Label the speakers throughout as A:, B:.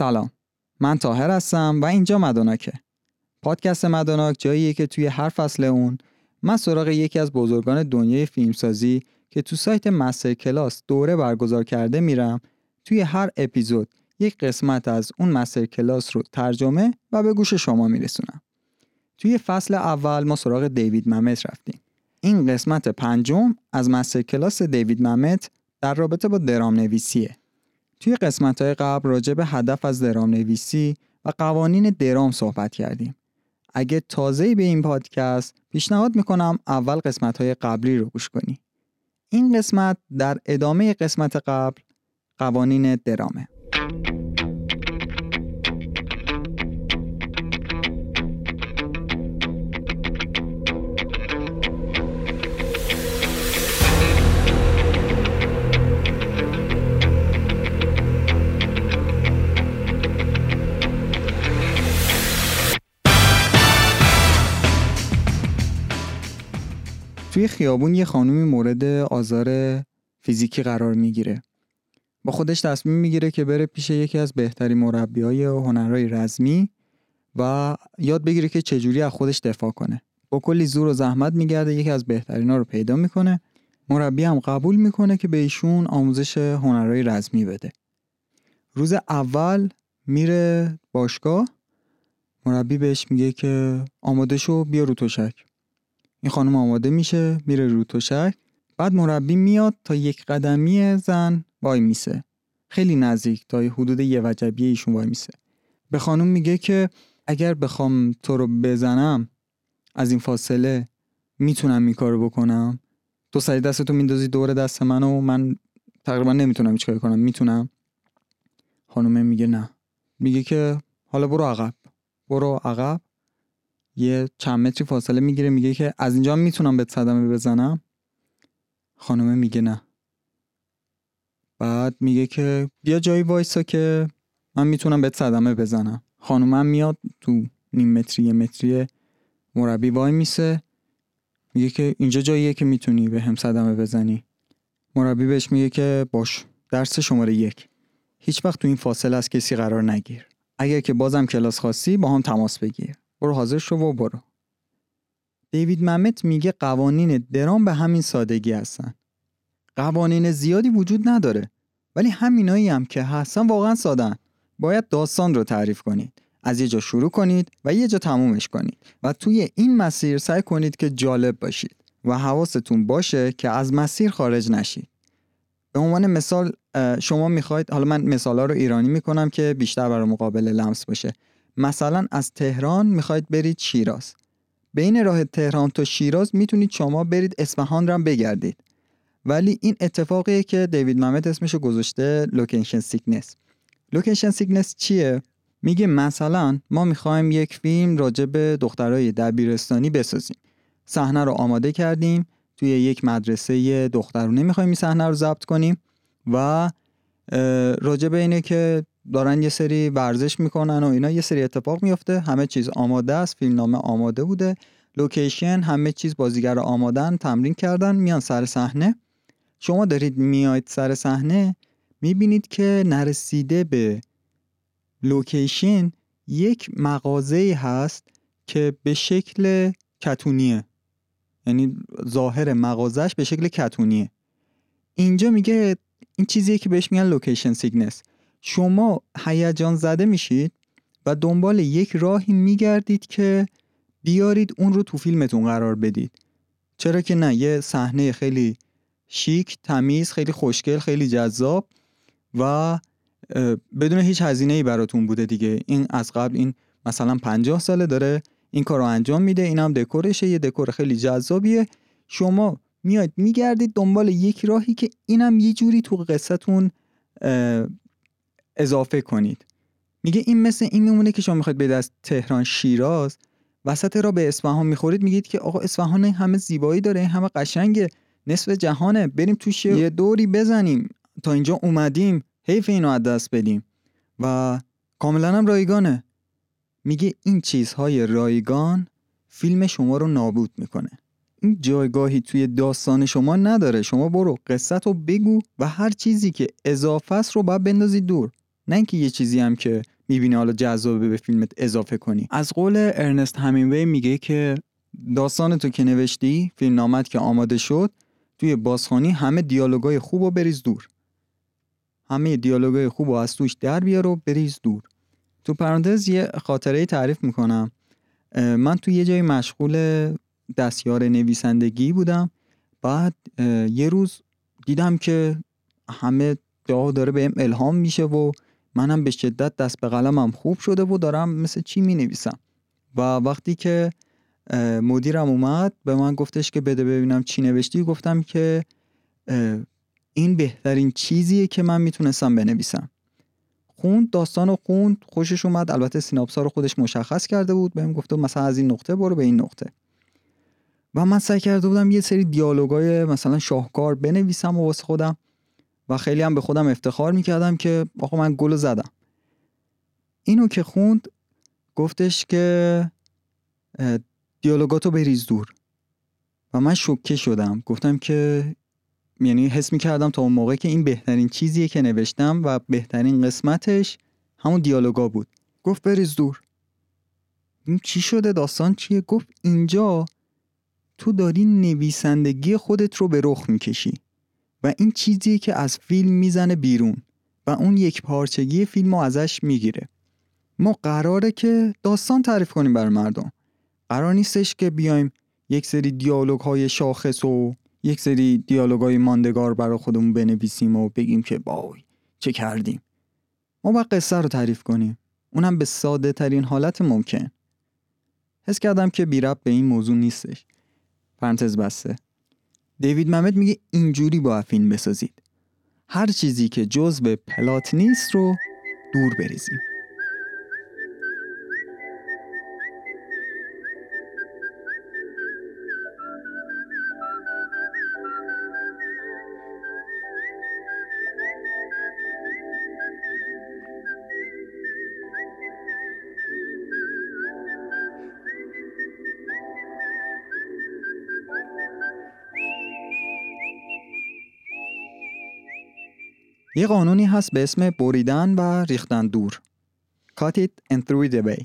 A: سلام. من تاهر هستم و اینجا مدوناکه. پادکست مدوناک جاییه که توی هر فصل اون من سراغ یکی از بزرگان دنیای فیلمسازی که تو سایت مستر کلاس دوره برگزار کرده میرم توی هر اپیزود یک قسمت از اون مستر کلاس رو ترجمه و به گوش شما میرسونم. توی فصل اول ما سراغ دیوید ممت رفتیم. این قسمت پنجم از مستر کلاس دیوید ممت در رابطه با درام نویسیه توی قسمت های قبل راجع به هدف از درام نویسی و قوانین درام صحبت کردیم. اگه تازه به این پادکست پیشنهاد می‌کنم اول قسمت های قبلی رو گوش کنی. این قسمت در ادامه قسمت قبل قوانین درامه. توی خیابون یه خانومی مورد آزار فیزیکی قرار می‌گیره. با خودش تصمیم می‌گیره که بره پیش یکی از بهترین مربی های هنرهای رزمی و یاد بگیره که چجوری از خودش دفاع کنه. با کلی زور و زحمت میگرده یکی از بهترین ها رو پیدا می‌کنه. مربی هم قبول می‌کنه که به ایشون آموزش هنرهای رزمی بده. روز اول میره باشگاه. مربی بهش میگه که آماده شو بیا رو تشک. این خانم آماده میشه میره رو تشک. بعد مربی میاد تا یک قدمی زن وای میسه. خیلی نزدیک تا حدود یه وجبیه ایشون وای میسه. به خانم میگه که اگر بخوام تو رو بزنم از این فاصله می‌تونم این کارو بکنم. تو سری دستتو میندازی دور دست منو و من تقریبا نمی‌تونم هیچ کنم. می‌تونم؟ خانم میگه نه. میگه که حالا برو عقب. برو عقب. یه چند متری فاصله می‌گیره میگه که از اینجا می‌تونم به صدمه بزنم؟ خانومه میگه نه. بعد میگه که بیا جایی وایسا که من می‌تونم به صدمه بزنم. خانومم میاد تو نیم متری یه متری مربی وای میسه. میگه که اینجا جاییه که می‌تونی به هم صدمه بزنی. مربی بهش میگه که باش درس شماره یک. هیچ وقت تو این فاصله از کسی قرار نگیر. اگر که بازم کلاس خاصی با هم تماس بگیر. برو حاضر شو و برو. دیوید ممت میگه قوانین درام به همین سادگی هستن. قوانین زیادی وجود نداره ولی همینایی هم که هستن واقعا سادن باید داستان رو تعریف کنید. از یه جا شروع کنید و یه جا تمومش کنید و توی این مسیر سعی کنید که جالب باشید و حواستون باشه که از مسیر خارج نشید. به عنوان مثال شما می‌خواید حالا من مثالا رو ایرانی می‌کنم که بیشتر برای قابل لمس باشه. مثلا از تهران می‌خواید برید شیراز. بین راه تهران تا شیراز می‌تونید شما برید اصفهان رو بگردید. ولی این اتفاقیه که دیوید ممت اسمشو گذاشته location sickness location sickness چیه؟ میگه مثلا ما می‌خوایم یک فیلم راجع به دخترای دبیرستانی بسازیم. صحنه رو آماده کردیم توی یک مدرسه دخترونه می‌خوایم این صحنه رو ضبط کنیم و راجع به اینه که دارن یه سری ورزش می‌کنن و اینا یه سری اتفاق میفته. همه چیز آماده است فیلمنامه آماده بوده. لوکیشن همه چیز بازیگر آمادن تمرین کردن میان سر صحنه. شما دارید میاید سر صحنه می‌بینید که نرسیده به لوکیشن یک مغازه هست که به شکل کتونیه. یعنی ظاهر مغازش به شکل کتونیه. اینجا میگه این چیزیه که بهش میگن location sickness شما هیجان زده میشید و دنبال یک راهی میگردید که بیارید اون رو تو فیلمتون قرار بدید. چرا که نه یه صحنه خیلی شیک تمیز خیلی خوشگل خیلی جذاب و بدون هیچ هزینه ای براتون بوده دیگه. این از قبل این مثلا 50 ساله داره این کار رو انجام میده این هم دکورشه یه دکور خیلی جذابیه. شما میاید میگردید دنبال یک راهی که اینم یه جوری تو قصتون اضافه کنید. میگه این مثل این میمونه که شما می‌خواید به دست تهران شیراز وسط را به اصفهان می‌خورید میگید که آقا اصفهان همه زیبایی داره همه قشنگه نصف جهانه بریم توش یه دوری بزنیم. تا اینجا اومدیم حیف اینو از دست بدیم. و کاملا هم رایگانه. میگه این چیزهای رایگان فیلم شما رو نابود می‌کنه. این جایگاهی توی داستان شما نداره. شما برو قصت رو بگو و هر چیزی که اضافه است رو باید بندازی دور. نه اینکه یه چیزی هم که می‌بینی حالا جذابه به فیلمت اضافه کنی. از قول ارنست همینوی میگه که داستان تو که نوشتی فیلم نامت که آماده شد توی بازخانی همه دیالوگای خوب و بریز دور. همه دیالوگای خوب و از توش در بیار و بریز دور. تو پرانتز یه خاطره تعریف می‌کنم. من تو یه جای مشغول دستیار نویسندگی بودم. بعد یه روز دیدم که همه دعا داره بهم الهام میشه و منم به شدت دست به قلمم خوب شده و دارم مثل چی می نویسم و وقتی که مدیرم اومد به من گفتش که بده ببینم چی نوشتی گفتم که این بهترین چیزیه که من می‌تونستم بنویسم. خوند داستان رو خوند خوشش اومد. البته سیناپسا رو خودش مشخص کرده بود. بهم گفته مثلا از این نقطه برو به این نقطه. و من سعی کرده بودم یه سری دیالوگای مثلا شاهکار بنویسم و واسه خودم. و خیلی هم به خودم افتخار می‌کردم که آقا من گل زدم. اینو که خوند گفتش که دیالوگاتو بریز دور. و من شوکه شدم. گفتم که یعنی حس می‌کردم تا اون موقع که این بهترین چیزیه که نوشتم و بهترین قسمتش همون دیالوگا بود. گفت بریز دور. این چی شده؟ داستان چیه؟ گفت اینجا تو داری نویسندگی خودت رو به رخ می‌کشی. و این چیزیه که از فیلم می‌زنه بیرون و اون یک پارچگی فیلم رو ازش می‌گیره. ما قراره که داستان تعریف کنیم بر مردم. قرار نیستش که بیایم یک سری دیالوگ های شاخص و یک سری دیالوگ های ماندگار برای خودمون بنویسیم و بگیم که بای چه کردیم. ما باید قصه رو تعریف کنیم. اونم به ساده ترین حالت ممکن. حس کردم که بی به این موضوع نیستش. پرانتز بسته. دیوید ممد میگه اینجوری با فیلم بسازید. هر چیزی که جزء پلات نیست رو دور بریزیم. یه قانونی هست به اسم بریدن و ریختن دور. Cut it and throw it away.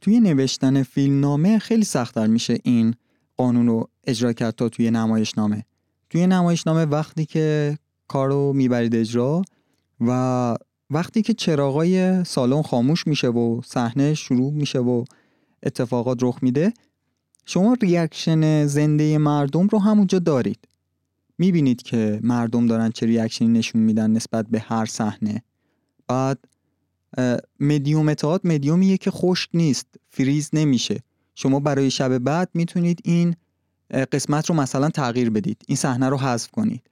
A: توی نوشتن فیلم نامه خیلی سختتر میشه این قانون رو اجرا کرد تا توی نمایش نامه توی نمایش نامه وقتی که کارو می‌برید اجرا و وقتی که چراغای سالن خاموش میشه و صحنه شروع میشه و اتفاقات رخ میده شما ریاکشن زنده مردم رو همونجا دارید. می‌بینید که مردم دارن چه ریاکشنی نشون میدن نسبت به هر صحنه. بعد مدیوم اتحاد مدیومیه که خشک نیست فریز نمیشه. شما برای شب بعد می‌تونید این قسمت رو مثلا تغییر بدید. این صحنه رو حذف کنید.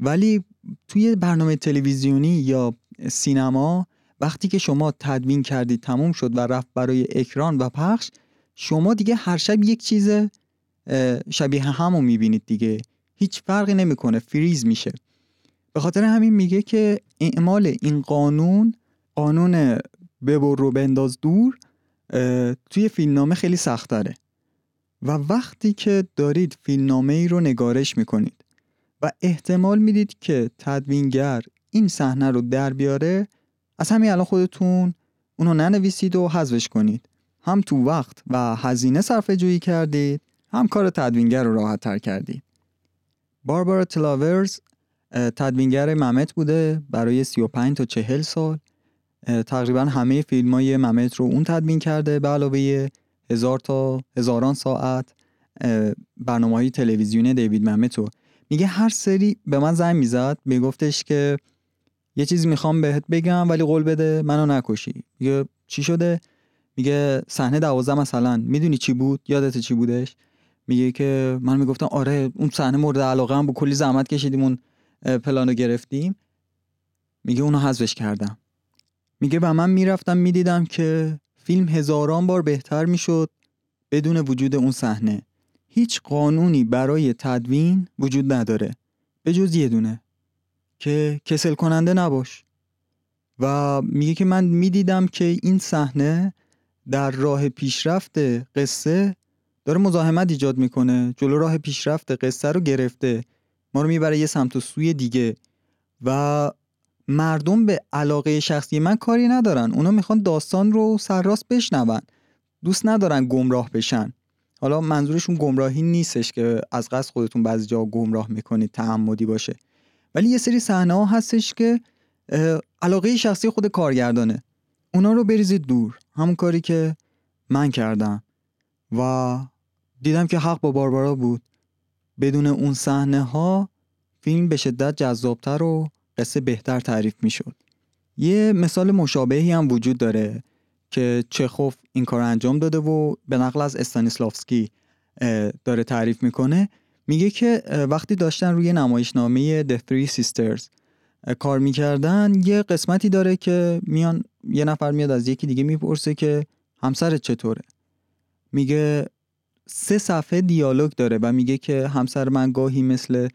A: ولی توی برنامه تلویزیونی یا سینما وقتی که شما تدوین کردید تموم شد و رفت برای اکران و پخش شما دیگه هر شب یک چیز شبیه همو می‌بینید دیگه. هیچ فرقی نمی‌کنه فریز میشه. به خاطر همین میگه که اعمال این قانون قانون ببر رو بنداز دور توی فیلمنامه خیلی سخت داره و وقتی که دارید فیلمنامه ای رو نگارش می‌کنید و احتمال می‌دید که تدوینگر این صحنه رو در بیاره از همین الان خودتون اونو ننویسید و حذفش کنید. هم تو وقت و هزینه صرفه جویی کردید هم کار تدوینگر رو راحت تر کردید. باربارا تلاورز تدوینگر ممت بوده برای 35 تا 40 سال. تقریبا همه فیلم های ممت رو اون تدوین کرده به علاوه هزار تا هزاران ساعت برنامه های تلویزیون دیوید ممت رو. میگه هر سری به من زنگ می‌زد میگفتش که یه چیزی می‌خوام بهت بگم ولی قول بده منو نکشی. میگه چی شده؟ میگه صحنه دوازده مثلا. می‌دونی چی بود؟ یادت چی بودش؟ میگه که من می‌گفتم آره اون صحنه مورد علاقه هم با کلی زحمت کشیدیم اون پلانو گرفتیم. میگه اونو حذفش کردم. میگه و من می‌رفتم می‌دیدم که فیلم هزاران بار بهتر می‌شد بدون وجود اون صحنه. هیچ قانونی برای تدوین وجود نداره. به جز یه دونه. که کسل کننده نباش. و میگه که من می‌دیدم که این صحنه در راه پیشرفت قصه داره مزاحمت ایجاد می‌کنه. جلو راه پیشرفت قصه رو گرفته. ما رو می‌بره یه سمت و سوی دیگه. و مردم به علاقه شخصی من کاری ندارن. اونا می‌خوان داستان رو سرراست بشنون. دوست ندارن گمراه بشن. حالا منظورشون گمراهی نیستش که از قصد خودتون بعضی جا گمراه می‌کنید تعمدی باشه. ولی یه سری صحنه ها هستش که علاقه شخصی خود کارگردانه. اونا رو بریزید دور. همون کاری که من کردم. و دیدم که حق با باربارا بود. بدون اون صحنه ها فیلم به شدت جذابتر و قصه بهتر تعریف می‌شد. یه مثال مشابهی هم وجود داره که چخوف این کار انجام داده و به نقل از استانیسلافسکی داره تعریف می‌کنه. میگه که وقتی داشتن روی نمایشنامه The Three Sisters کار می‌کردن یه قسمتی داره که میان یه نفر میاد از یکی دیگه می‌پرسه که همسرت چطوره؟ میگه سه صفحه دیالوگ داره و میگه که همسر من گاهی مثل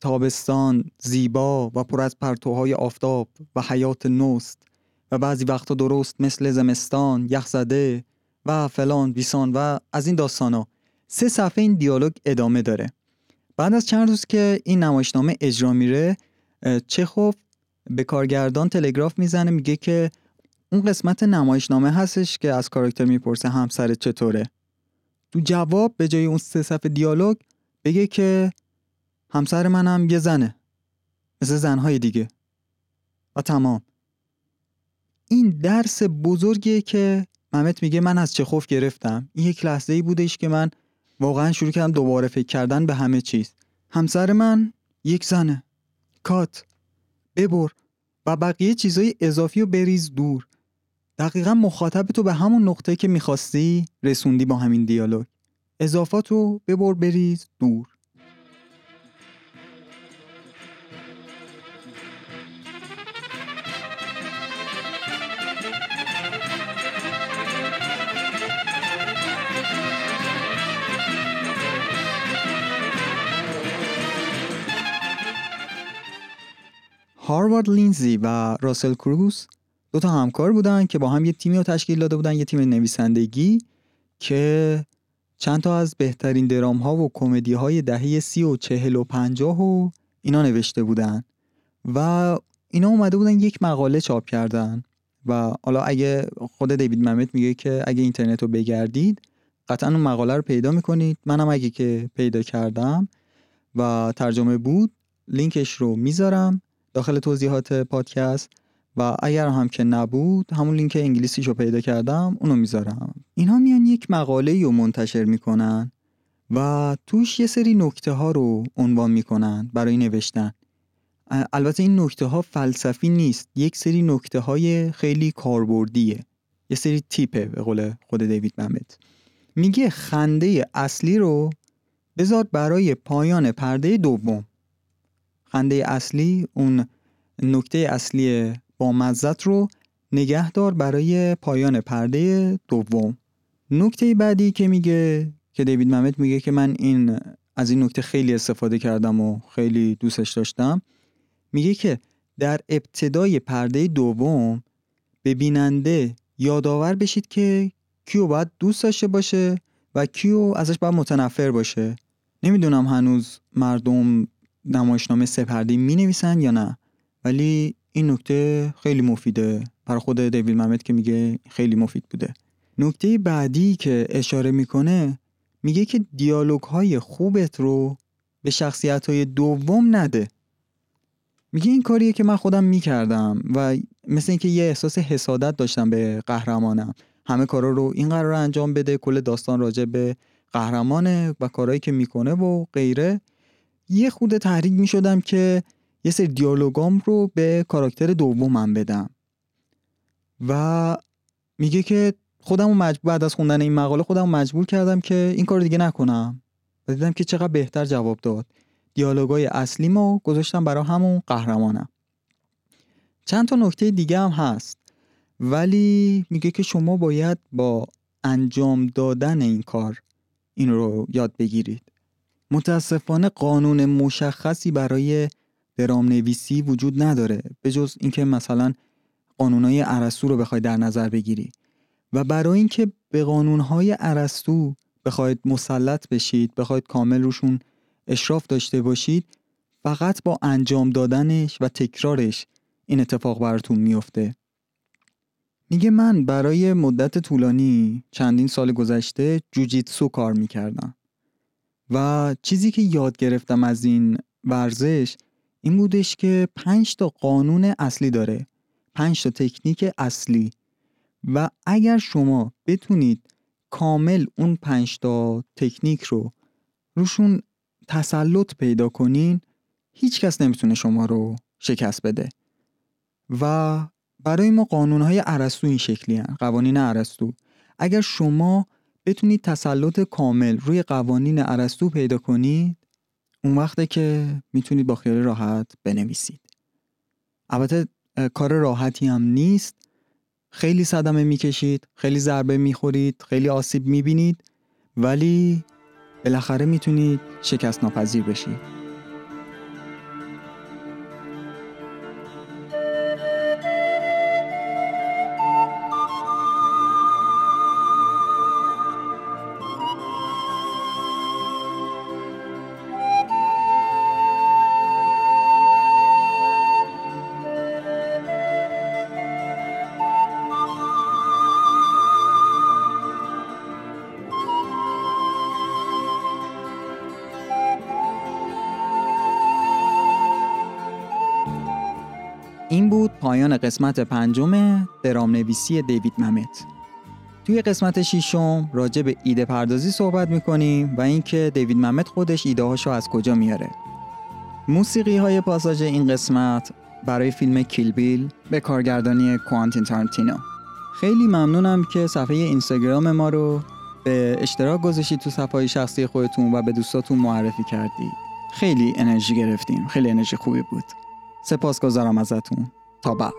A: تابستان زیبا و پر از پرتوهای آفتاب و حیات نوست و بعضی وقتا درست مثل زمستان یخزده و فلان بیسان و از این ها سه صفحه این دیالوگ ادامه داره. بعد از چند روز که این نمایشنامه اجرا میره چخوف به کارگردان تلگراف می‌زنه میگه که اون قسمت نمایشنامه هستش که از کاراکتر می‌پرسه همسر چطوره. تو جواب به جای اون سه صفحه دیالوگ بگه که همسر منم یه زنه. مثل زنهای دیگه. و تمام. این درس بزرگیه که محمد میگه من از چخوف گرفتم. این یک لحظه ای بودش که من واقعا شروع کردم دوباره فکر کردن به همه چیز. همسر من یک زنه. کات. ببر. و بقیه چیزای اضافی رو بریز دور. دقیقا مخاطب تو به همون نقطه که می‌خواستی رسوندی با همین دیالوگ. اضافات رو ببر بریز دور. هاروارد لینزی و راسل کروز دو تا همکار بودن که با هم یه تیمی رو تشکیل داده بودن یه تیم نویسندگی که چند تا از بهترین درام ها و کمدی های دهه سی و چهل و پنجاه و اینا نوشته بودن و اینا اومده بودن یک مقاله چاپ کردن و حالا اگه خود دیوید ممت میگه که اگه اینترنت رو بگردید قطعا اون مقاله رو پیدا می‌کنید. منم اگه که پیدا کردم و ترجمه بود لینکش رو می‌ذارم داخل توضیحات پادکست. و اگر هم که نبود همون لینک انگلیسیش رو پیدا کردم اونو می‌ذارم. اینها میان یک مقاله رو منتشر می‌کنن و توش یه سری نکته ها رو عنوان می‌کنن برای نوشتن. البته این نکته ها فلسفی نیست. یک سری نکته های خیلی کاربردیه. یه سری تیپه به قول خود دیوید ممت میگه خنده اصلی رو بذار برای پایان پرده دوم. خنده اصلی اون نکته اصلی با مزت رو نگه دار برای پایان پرده دوم. نکته بعدی که میگه که دیوید محمد میگه که من این از این نکته خیلی استفاده کردم و خیلی دوستش داشتم. میگه که در ابتدای پرده دوم به بیننده یادآور بشید که کیو باید دوست داشته باشه و کیو ازش باید متنفر باشه. نمی‌دونم هنوز مردم نمایشنامه سپردی می نویسن یا نه ولی این نکته خیلی مفیده. برای خود دیوید ممت که میگه خیلی مفید بوده. نکته بعدی که اشاره می‌کنه میگه که دیالوگ های خوبت رو به شخصیت های دوم نده. میگه این کاریه که من خودم می‌کردم و مثل اینکه یه احساس حسادت داشتم به قهرمانم. همه کارا رو این قرار انجام بده کل داستان راجع به قهرمانه و کارهایی که می‌کنه و غیره. یه خود تحریک می شدم که یه سری دیالوگام رو به کاراکتر دومم بدم. و میگه که خودم مجبور بعد از خوندن این مقاله خودم مجبور کردم که این کار دیگه نکنم. و دیدم که چقدر بهتر جواب داد. دیالوگای اصلی ما گذاشتم برای همون قهرمانم. چند تا نکته دیگه هم هست. ولی میگه که شما باید با انجام دادن این کار این رو یاد بگیرید. متاسفانه قانون مشخصی برای درام نویسی وجود نداره به جز اینکه مثلا قانونهای عرستو رو بخواید در نظر بگیری. و برای اینکه به قانونهای عرستو بخواید مسلط بشید بخواید کامل روشون اشراف داشته باشید فقط با انجام دادنش و تکرارش این اتفاق براتون میفته میگه من برای مدت طولانی چندین سال گذشته جوجیتسو کار می‌کردم. و چیزی که یاد گرفتم از این ورزش این بودش که پنج تا قانون اصلی داره. پنج تا تکنیک اصلی. و اگر شما بتونید کامل اون پنج تا تکنیک رو روشون تسلط پیدا کنین هیچ کس نمی‌تونه شما رو شکست بده. و برای ما قانون های عرستو این شکلی هن. قوانین عرستو اگر شما بتونید تسلط کامل روی قوانین عرستو پیدا کنید اون وقته که می‌تونید با خیال راحت بنویسید. البته کار راحتی هم نیست. خیلی صدمه می‌کشید خیلی ضربه می‌خورید خیلی آسیب می‌بینید ولی بالاخره می‌تونید شکست ناپذیر بشید. پایان قسمت پنجم درام نویسی دیوید ممت. توی قسمت ششم راجع به ایده پردازی صحبت می‌کنیم و اینکه دیوید ممت خودش ایده هاشو از کجا میاره. موسیقی های پاساژ این قسمت برای فیلم کیل بیل به کارگردانی کوانتین تارنتینو. خیلی ممنونم که صفحه اینستاگرام ما رو به اشتراک گذاشتید تو صفحه شخصی خودتون و به دوستاتون معرفی کردید خیلی انرژی گرفتیم. خیلی انرژی خوبی بود. سپاسگزارم ازتون. تا بعد.